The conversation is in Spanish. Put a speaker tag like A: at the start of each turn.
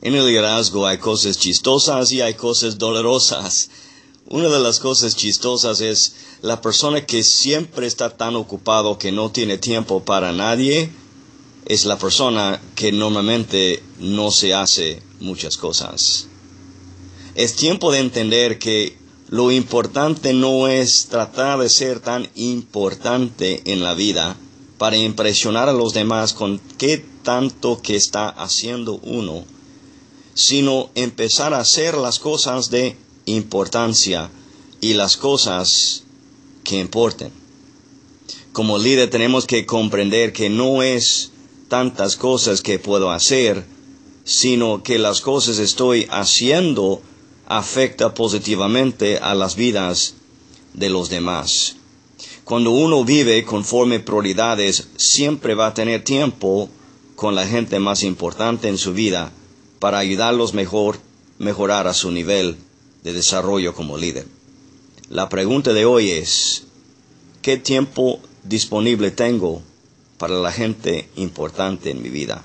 A: En el liderazgo hay cosas chistosas y hay cosas dolorosas. Una de las cosas chistosas es la persona que siempre está tan ocupado que no tiene tiempo para nadie, es la persona que normalmente no se hace muchas cosas. Es tiempo de entender que lo importante no es tratar de ser tan importante en la vida para impresionar a los demás con qué tanto que está haciendo uno, sino empezar a hacer las cosas de importancia y las cosas que importen. Como líder tenemos que comprender que no es tantas cosas que puedo hacer, sino que las cosas estoy haciendo afecta positivamente a las vidas de los demás. Cuando uno vive conforme prioridades, siempre va a tener tiempo con la gente más importante en su vida para ayudarlos mejor, mejorar a su nivel de desarrollo como líder. La pregunta de hoy es, ¿qué tiempo disponible tengo para la gente importante en mi vida?